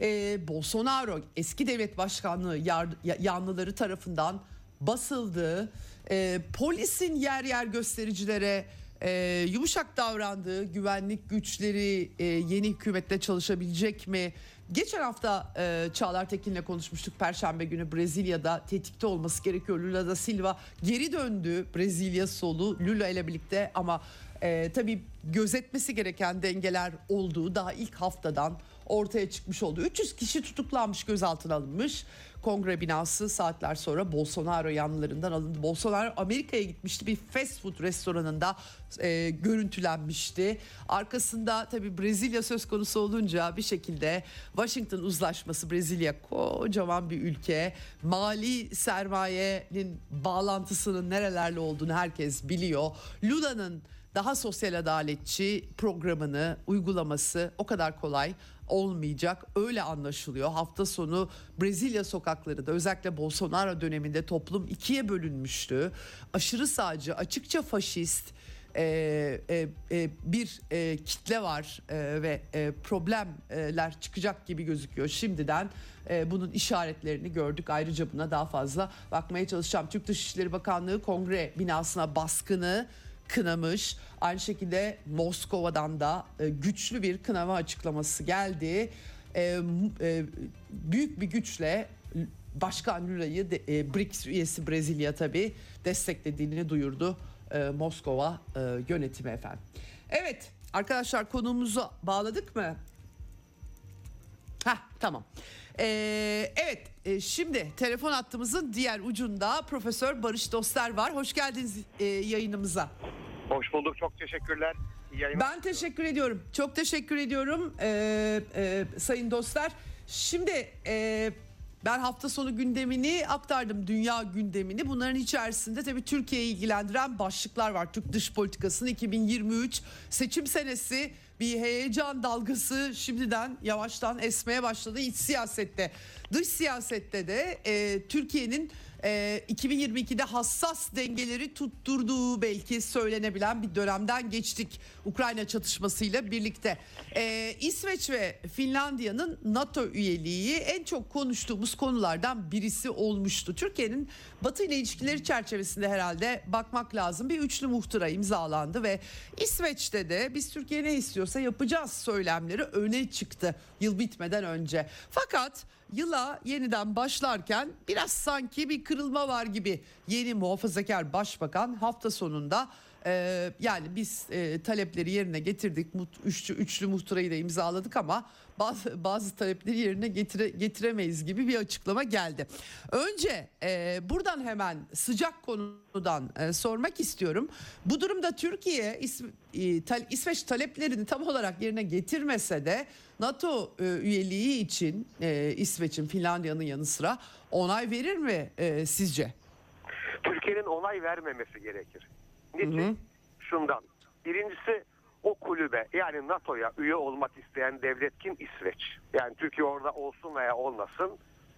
e, Bolsonaro eski devlet başkanlığı yar, yanlıları tarafından basıldı. E, polisin yer yer göstericilere e, yumuşak davrandığı güvenlik güçleri e, yeni hükümette çalışabilecek mi? Geçen hafta e, Çağlar Tekin'le konuşmuştuk. Perşembe günü Brezilya'da tetikte olması gerekiyor. Lula da Silva geri döndü Brezilya solu Lula ile birlikte ama e, tabii gözetmesi gereken dengeler olduğu daha ilk haftadan ortaya çıkmış oldu. 300 kişi tutuklanmış, gözaltına alınmış. Kongre binası saatler sonra Bolsonaro yanlarından alındı. Bolsonaro Amerika'ya gitmişti. Bir fast food restoranında e, görüntülenmişti. Arkasında tabii Brezilya söz konusu olunca bir şekilde Washington uzlaşması Brezilya kocaman bir ülke. Mali sermayenin bağlantısının nerelerle olduğunu herkes biliyor. Lula'nın daha sosyal adaletçi programını uygulaması o kadar kolay olmayacak öyle anlaşılıyor. Hafta sonu Brezilya sokaklarında özellikle Bolsonaro döneminde toplum ikiye bölünmüştü. Aşırı sağcı, açıkça faşist e, e, e, bir e, kitle var e, ve e, problemler çıkacak gibi gözüküyor şimdiden. E, bunun işaretlerini gördük. Ayrıca buna daha fazla bakmaya çalışacağım. Türk Dışişleri Bakanlığı kongre binasına baskını kınamış. Aynı şekilde Moskova'dan da e, güçlü bir kınama açıklaması geldi. E, e, büyük bir güçle Başkan Lula'yı BRICS üyesi Brezilya tabi desteklediğini duyurdu Moskova yönetimi efendim. Evet arkadaşlar konuğumuzu bağladık mı? Ha tamam. Ee, evet e, şimdi telefon hattımızın diğer ucunda Profesör Barış Doster var. Hoş geldiniz e, yayınımıza. Hoş bulduk. Çok teşekkürler. Yayınlar. Ben teşekkür ediyorum. Çok teşekkür ediyorum ee, e, sayın dostlar. Şimdi e, ben hafta sonu gündemini aktardım. Dünya gündemini. Bunların içerisinde tabii Türkiye'yi ilgilendiren başlıklar var. Türk dış politikasının 2023 seçim senesi bir heyecan dalgası şimdiden yavaştan esmeye başladı iç siyasette. Dış siyasette de e, Türkiye'nin e, 2022'de hassas dengeleri tutturduğu belki söylenebilen bir dönemden geçtik Ukrayna çatışmasıyla birlikte. E, İsveç ve Finlandiya'nın NATO üyeliği en çok konuştuğumuz konulardan birisi olmuştu. Türkiye'nin Batı ile ilişkileri çerçevesinde herhalde bakmak lazım. Bir üçlü muhtıra imzalandı ve İsveç'te de biz Türkiye ne istiyorsa yapacağız söylemleri öne çıktı yıl bitmeden önce. Fakat yıla yeniden başlarken biraz sanki bir kırılma var gibi. Yeni muhafazakar başbakan hafta sonunda e, yani biz e, talepleri yerine getirdik. Mut, üçlü, üçlü muhtırayı da imzaladık ama bazı, bazı talepleri yerine getire, getiremeyiz gibi bir açıklama geldi. Önce e, buradan hemen sıcak konudan e, sormak istiyorum. Bu durumda Türkiye İs, e, tal, İsveç taleplerini tam olarak yerine getirmese de NATO e, üyeliği için e, İsveç'in Finlandiya'nın yanı sıra onay verir mi e, sizce? Türkiye'nin onay vermemesi gerekir. Niçin? Şundan. Birincisi o kulübe yani NATO'ya üye olmak isteyen devlet kim? İsveç. Yani Türkiye orada olsun veya olmasın.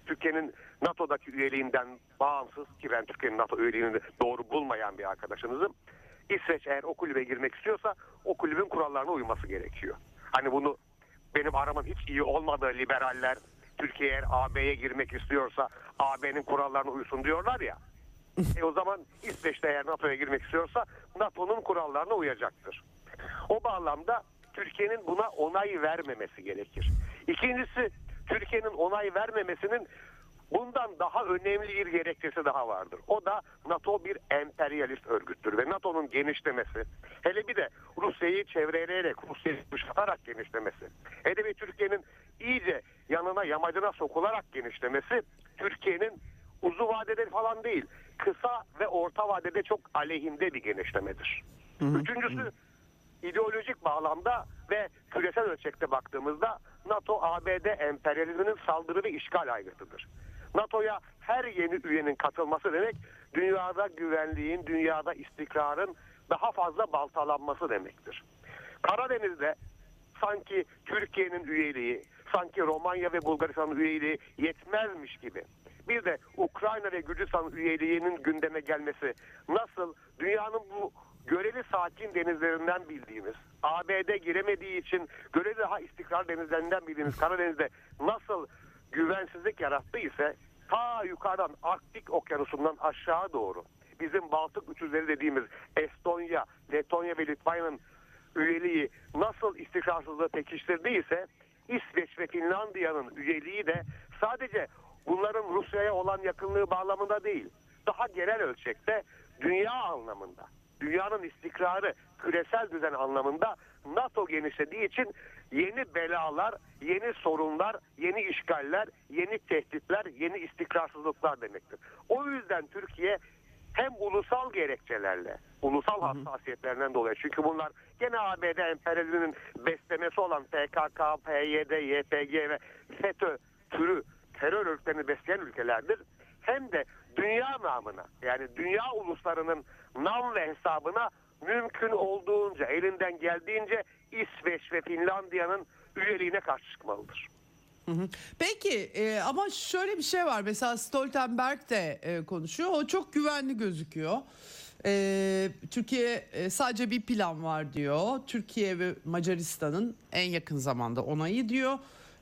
Türkiye'nin NATO'daki üyeliğinden bağımsız ki ben Türkiye'nin NATO üyeliğini doğru bulmayan bir arkadaşınızım. İsveç eğer o kulübe girmek istiyorsa o kulübün kurallarına uyması gerekiyor. Hani bunu benim aramın hiç iyi olmadığı liberaller Türkiye eğer AB'ye girmek istiyorsa AB'nin kurallarına uysun diyorlar ya. E o zaman İsveç de eğer NATO'ya girmek istiyorsa NATO'nun kurallarına uyacaktır. O bağlamda Türkiye'nin buna onay vermemesi gerekir. İkincisi Türkiye'nin onay vermemesinin bundan daha önemli bir gerekçesi daha vardır. O da NATO bir emperyalist örgüttür ve NATO'nun genişlemesi hele bir de Rusya'yı çevreleyerek Rusya'yı kuşatarak genişlemesi hele bir Türkiye'nin iyice yanına yamacına sokularak genişlemesi Türkiye'nin uzun vadede falan değil kısa ve orta vadede çok aleyhinde bir genişlemedir. Üçüncüsü ideolojik bağlamda ve küresel ölçekte baktığımızda NATO ABD emperyalizminin saldırı ve işgal aygıtıdır. NATO'ya her yeni üyenin katılması demek dünyada güvenliğin, dünyada istikrarın daha fazla baltalanması demektir. Karadeniz'de sanki Türkiye'nin üyeliği, sanki Romanya ve Bulgaristan'ın üyeliği yetmezmiş gibi. Bir de Ukrayna ve Gürcistan üyeliğinin gündeme gelmesi nasıl dünyanın bu göreli sakin denizlerinden bildiğimiz, ABD giremediği için göreli daha istikrar denizlerinden bildiğimiz Karadeniz'de nasıl güvensizlik yarattı ise ta yukarıdan Arktik okyanusundan aşağı doğru bizim Baltık üçüzleri dediğimiz Estonya, Letonya ve Litvanya'nın üyeliği nasıl istikrarsızlığı pekiştirdiyse İsveç ve Finlandiya'nın üyeliği de sadece bunların Rusya'ya olan yakınlığı bağlamında değil daha genel ölçekte dünya anlamında dünyanın istikrarı küresel düzen anlamında NATO genişlediği için yeni belalar, yeni sorunlar, yeni işgaller, yeni tehditler, yeni istikrarsızlıklar demektir. O yüzden Türkiye hem ulusal gerekçelerle, ulusal hassasiyetlerinden dolayı çünkü bunlar gene ABD emperyalizminin beslemesi olan PKK, PYD, YPG ve FETÖ türü terör örgütlerini besleyen ülkelerdir. Hem de dünya namına yani dünya uluslarının nam ve hesabına mümkün olduğunca elinden geldiğince İsveç ve Finlandiya'nın üyeliğine karşı çıkmalıdır. Peki e, ama şöyle bir şey var mesela Stoltenberg de e, konuşuyor o çok güvenli gözüküyor. E, Türkiye e, sadece bir plan var diyor. Türkiye ve Macaristan'ın en yakın zamanda onayı diyor.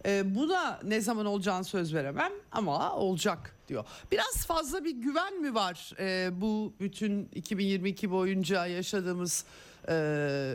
E, buna ne zaman olacağını söz veremem ama olacak diyor. Biraz fazla bir güven mi var e, bu bütün 2022 boyunca yaşadığımız e,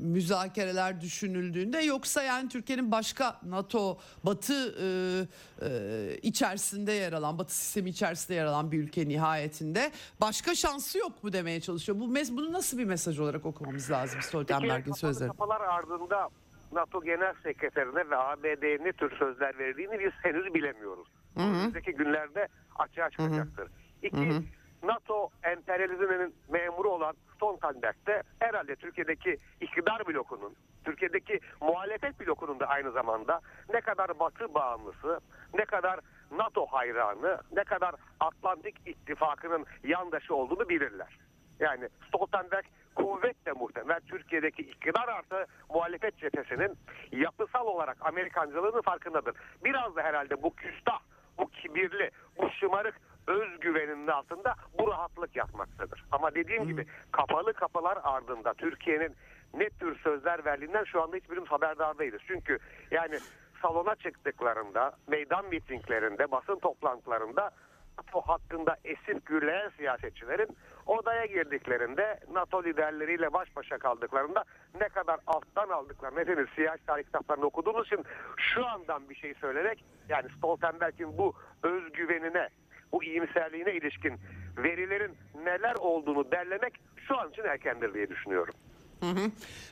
müzakereler düşünüldüğünde yoksa yani Türkiye'nin başka NATO Batı e, e, içerisinde yer alan Batı sistemi içerisinde yer alan bir ülke nihayetinde başka şansı yok mu demeye çalışıyor. Bu mes bunu nasıl bir mesaj olarak okumamız lazım Stoltenberg'in sözleri? Kapılar ardında NATO Genel Sekreterine ve ABD'ye ne tür sözler verdiğini biz henüz bilemiyoruz. Önümüzdeki günlerde açığa çıkacaktır. İki, NATO emperyalizminin memuru olan Stoltenberg de herhalde Türkiye'deki iktidar blokunun, Türkiye'deki muhalefet blokunun da aynı zamanda ne kadar batı bağımlısı, ne kadar NATO hayranı, ne kadar Atlantik İttifakı'nın yandaşı olduğunu bilirler. Yani Stoltenberg kuvvetle muhtemel Türkiye'deki iktidar artı muhalefet cephesinin yapısal olarak Amerikancılığının farkındadır. Biraz da herhalde bu küstah, bu kibirli, bu şımarık özgüveninin altında bu rahatlık yatmaktadır. Ama dediğim gibi kapalı kapılar ardında Türkiye'nin ne tür sözler verdiğinden şu anda hiçbirimiz haberdar değiliz. Çünkü yani salona çıktıklarında, meydan mitinglerinde, basın toplantılarında NATO hakkında esip gürleyen siyasetçilerin odaya girdiklerinde NATO liderleriyle baş başa kaldıklarında ne kadar alttan aldıklarını hepimiz siyasi tarih kitaplarını okuduğumuz için şu andan bir şey söylemek yani Stoltenberg'in bu özgüvenine bu iyimserliğine ilişkin verilerin neler olduğunu derlemek şu an için erkendir diye düşünüyorum.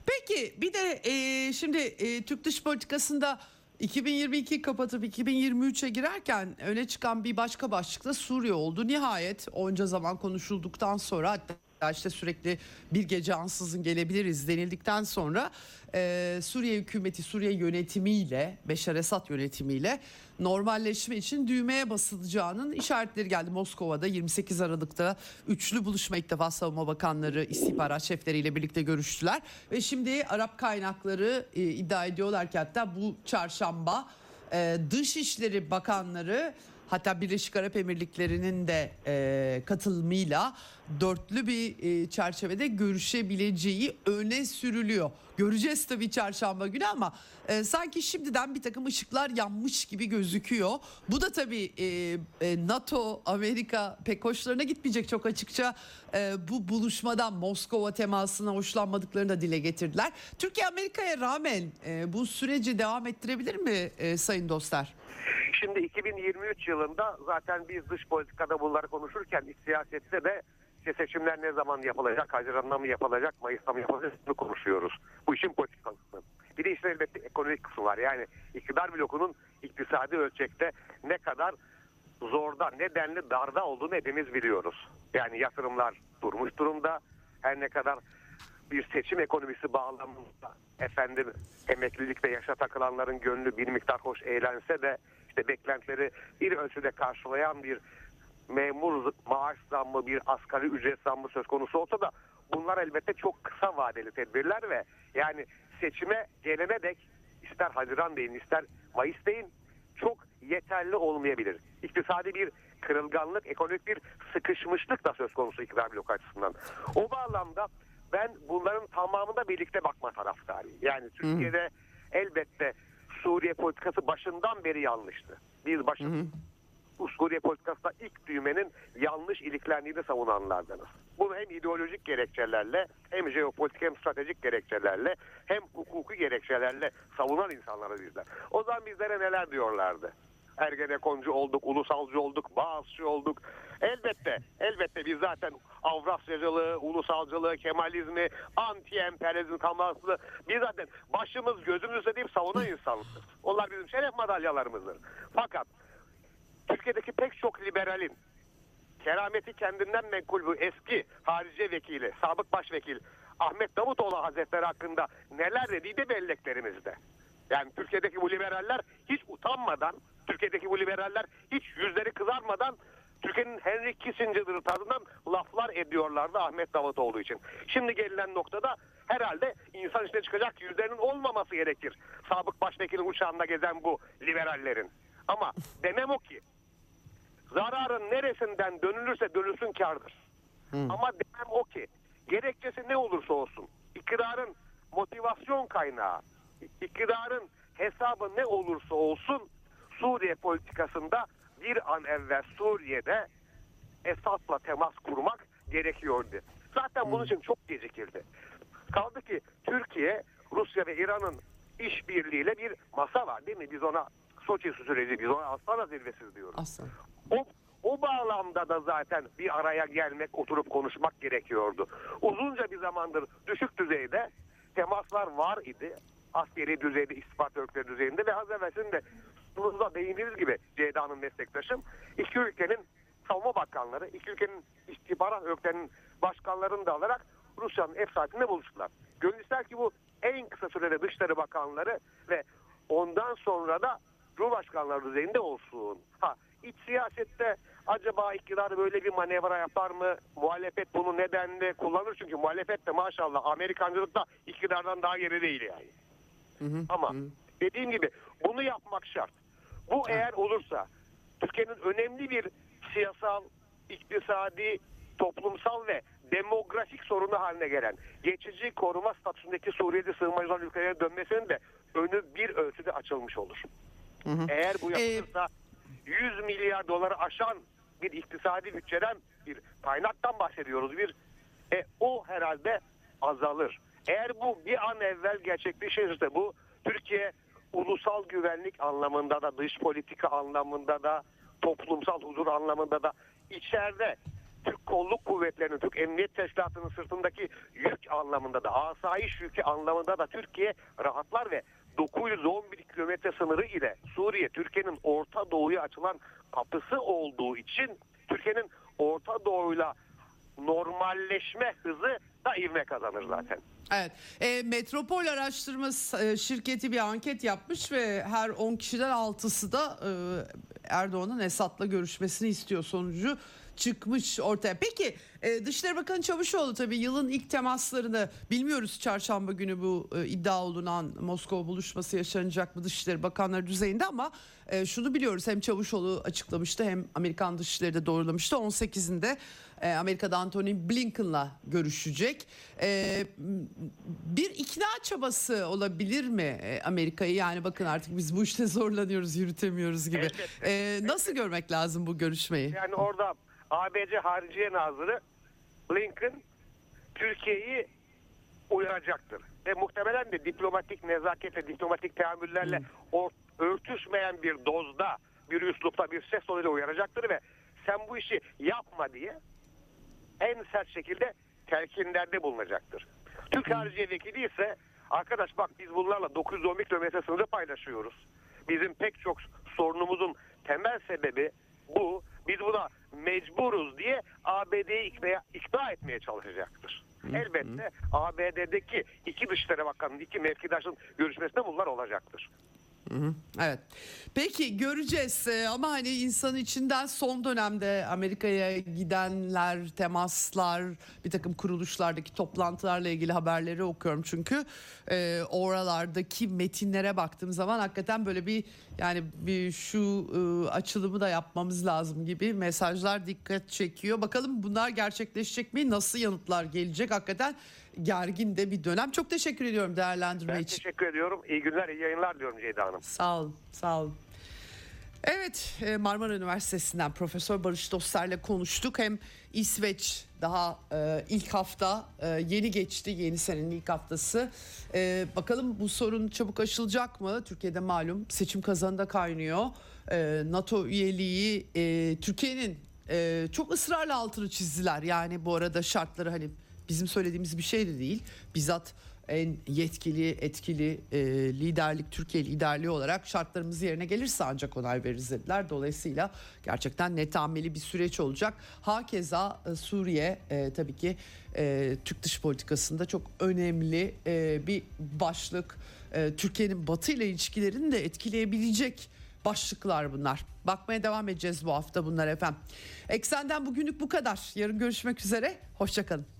Peki bir de e, şimdi e, Türk dış politikasında 2022 kapatıp 2023'e girerken öne çıkan bir başka başlıkta Suriye oldu. Nihayet onca zaman konuşulduktan sonra hatta işte sürekli bir gece ansızın gelebiliriz denildikten sonra e, Suriye hükümeti Suriye yönetimiyle Beşar Esad yönetimiyle normalleşme için düğmeye basılacağının işaretleri geldi. Moskova'da 28 Aralık'ta üçlü buluşma ilk defa savunma bakanları istihbarat şefleriyle birlikte görüştüler. Ve şimdi Arap kaynakları e, iddia ediyorlar ki hatta bu çarşamba e, Dışişleri Bakanları hatta Birleşik Arap Emirlikleri'nin de e, katılımıyla dörtlü bir e, çerçevede görüşebileceği öne sürülüyor. Göreceğiz tabii çarşamba günü ama e, sanki şimdiden bir takım ışıklar yanmış gibi gözüküyor. Bu da tabii e, e, NATO, Amerika pek hoşlarına gitmeyecek çok açıkça e, bu buluşmadan Moskova temasına hoşlanmadıklarını da dile getirdiler. Türkiye Amerika'ya rağmen e, bu süreci devam ettirebilir mi e, sayın dostlar? Şimdi 2023 yılında zaten biz dış politikada bunları konuşurken iç siyasette de işte seçimler ne zaman yapılacak, Haziran'da mı yapılacak, Mayıs'ta mı yapılacak bunu konuşuyoruz. Bu işin politik kısmı. Bir de işte elbette ekonomik kısmı var. Yani iktidar blokunun iktisadi ölçekte ne kadar zorda, nedenli darda olduğunu hepimiz biliyoruz. Yani yatırımlar durmuş durumda. Her ne kadar bir seçim ekonomisi bağlamında efendim emeklilikte yaşa takılanların gönlü bir miktar hoş eğlense de işte beklentileri bir ölçüde karşılayan bir memur maaş zammı bir asgari ücret zammı söz konusu olsa da bunlar elbette çok kısa vadeli tedbirler ve yani seçime gelene dek ister Haziran deyin ister Mayıs deyin çok yeterli olmayabilir. İktisadi bir kırılganlık, ekonomik bir sıkışmışlık da söz konusu iktidar bloku açısından. O bağlamda ben bunların tamamında birlikte bakma taraftarıyım. Yani Türkiye'de elbette Suriye politikası başından beri yanlıştı. Biz başın bu Suriye politikasında ilk düğmenin yanlış iliklendiğini savunanlardanız. Bunu hem ideolojik gerekçelerle hem jeopolitik hem stratejik gerekçelerle hem hukuki gerekçelerle savunan insanlarız bizler. O zaman bizlere neler diyorlardı? Ergenekoncu olduk, ulusalcı olduk, Bağızçı olduk. Elbette, elbette biz zaten Avrasyacılığı, ulusalcılığı, Kemalizmi, anti-emperyalizm kampanyasını biz zaten başımız gözümüzde deyip savunan insanlarız. Onlar bizim şeref madalyalarımızdır. Fakat Türkiye'deki pek çok liberalin kerameti kendinden menkul bu eski harici vekili, sabık başvekil Ahmet Davutoğlu Hazretleri hakkında neler dediği de belleklerimizde. Yani Türkiye'deki bu liberaller hiç utanmadan, Türkiye'deki bu liberaller hiç yüzleri kızarmadan Türkiye'nin Henry Kissinger'ı tadından laflar ediyorlardı Ahmet Davutoğlu için. Şimdi gelinen noktada herhalde insan içine çıkacak yüzlerinin olmaması gerekir. Sabık başvekilin uçağında gezen bu liberallerin. Ama demem o ki zararın neresinden dönülürse dönülsün kardır. Ama demem o ki gerekçesi ne olursa olsun iktidarın motivasyon kaynağı iktidarın hesabı ne olursa olsun Suriye politikasında bir an evvel Suriye'de Esad'la temas kurmak gerekiyordu. Zaten bunun için çok gecikildi. Kaldı ki Türkiye, Rusya ve İran'ın işbirliğiyle bir masa var değil mi? Biz ona Soçi süreci, biz ona Astana zirvesi diyoruz. Aslan. O, o bağlamda da zaten bir araya gelmek, oturup konuşmak gerekiyordu. Uzunca bir zamandır düşük düzeyde temaslar var idi. Askeri düzeyde, istihbarat örgütleri düzeyinde ve az evvelsin de sunumda değindiğiniz gibi Ceyda'nın meslektaşım iki ülkenin savunma bakanları, iki ülkenin istihbarat örgütlerinin başkanlarını da alarak Rusya'nın ev saatinde buluştular. Gönül ister ki bu en kısa sürede Dışişleri Bakanları ve ondan sonra da Cumhurbaşkanları düzeyinde olsun. Ha, iç siyasette acaba iktidar böyle bir manevra yapar mı? Muhalefet bunu nedenle kullanır çünkü muhalefet de maşallah Amerikancılıkta iktidardan daha geri değil yani. Ama dediğim gibi bunu yapmak şart. Bu eğer olursa Türkiye'nin önemli bir siyasal, iktisadi, toplumsal ve demografik sorunu haline gelen geçici koruma statüsündeki Suriyeli sığınmacılar ülkelerine dönmesinin de önü bir ölçüde açılmış olur. Eğer bu yapılırsa 100 milyar doları aşan bir iktisadi bütçeden bir kaynaktan bahsediyoruz. Bir e, o herhalde azalır. Eğer bu bir an evvel gerçekleşirse bu Türkiye ulusal güvenlik anlamında da dış politika anlamında da toplumsal huzur anlamında da içeride Türk kolluk kuvvetlerinin, Türk Emniyet Teşkilatı'nın sırtındaki yük anlamında da, asayiş yükü anlamında da Türkiye rahatlar ve 911 kilometre sınırı ile Suriye, Türkiye'nin Orta Doğu'ya açılan kapısı olduğu için Türkiye'nin Orta Doğu'yla normalleşme hızı da ivme kazanır zaten. Evet. E, Metropol Araştırma e, şirketi bir anket yapmış ve her 10 kişiden 6'sı da e, Erdoğan'ın Esad'la görüşmesini istiyor sonucu çıkmış ortaya. Peki e, Dışişleri Bakanı Çavuşoğlu tabii yılın ilk temaslarını bilmiyoruz çarşamba günü bu e, iddia olunan Moskova buluşması yaşanacak mı Dışişleri Bakanları düzeyinde ama e, şunu biliyoruz hem Çavuşoğlu açıklamıştı hem Amerikan Dışişleri de doğrulamıştı 18'inde e, Amerika'da Anthony Blinken'la görüşecek. E, bir ikna çabası olabilir mi e, Amerika'yı? Yani bakın artık biz bu işte zorlanıyoruz, yürütemiyoruz gibi. E, nasıl görmek lazım bu görüşmeyi? Yani orada ABC Hariciye Nazırı Lincoln Türkiye'yi uyaracaktır. Ve muhtemelen de diplomatik nezaket ve diplomatik teamüllerle or- örtüşmeyen bir dozda, bir üslupta, bir ses tonuyla uyaracaktır ve sen bu işi yapma diye en sert şekilde telkinlerde bulunacaktır. Türk Hariciye Vekili ise arkadaş bak biz bunlarla 911 kilometre sınırı paylaşıyoruz. Bizim pek çok sorunumuzun temel sebebi bu. Biz buna mecburuz diye ABD'yi ikna, ikna etmeye çalışacaktır. Elbette ABD'deki iki Dışişleri Bakanı'nın, iki mevkidaşın görüşmesinde bunlar olacaktır. Evet. Peki göreceğiz Ee, ama hani insan içinden son dönemde Amerika'ya gidenler, temaslar, bir takım kuruluşlardaki toplantılarla ilgili haberleri okuyorum çünkü Ee, oralardaki metinlere baktığım zaman hakikaten böyle bir yani bir şu e, açılımı da yapmamız lazım gibi mesajlar dikkat çekiyor. Bakalım bunlar gerçekleşecek mi? Nasıl yanıtlar gelecek? Hakikaten gergin de bir dönem. Çok teşekkür ediyorum değerlendirme Ben için. teşekkür ediyorum. İyi günler, iyi yayınlar diyorum Ceyda Hanım. Sağ olun, sağ olun. Evet, e, Marmara Üniversitesi'nden Profesör Barış Dostlar'la konuştuk. Hem İsveç daha e, ilk hafta e, yeni geçti, yeni senenin ilk haftası. E, bakalım bu sorun çabuk aşılacak mı? Türkiye'de malum seçim kazanında kaynıyor. E, NATO üyeliği e, Türkiye'nin e, çok ısrarla altını çizdiler. Yani bu arada şartları hani bizim söylediğimiz bir şey de değil. Bizzat en yetkili, etkili e, liderlik, Türkiye liderliği olarak şartlarımız yerine gelirse ancak onay veririz dediler. Dolayısıyla gerçekten netameli bir süreç olacak. Hakeza e, Suriye e, tabii ki e, Türk dış politikasında çok önemli e, bir başlık. E, Türkiye'nin Batı ile ilişkilerini de etkileyebilecek başlıklar bunlar. Bakmaya devam edeceğiz bu hafta bunlar efendim. Eksenden bugünlük bu kadar. Yarın görüşmek üzere. Hoşçakalın.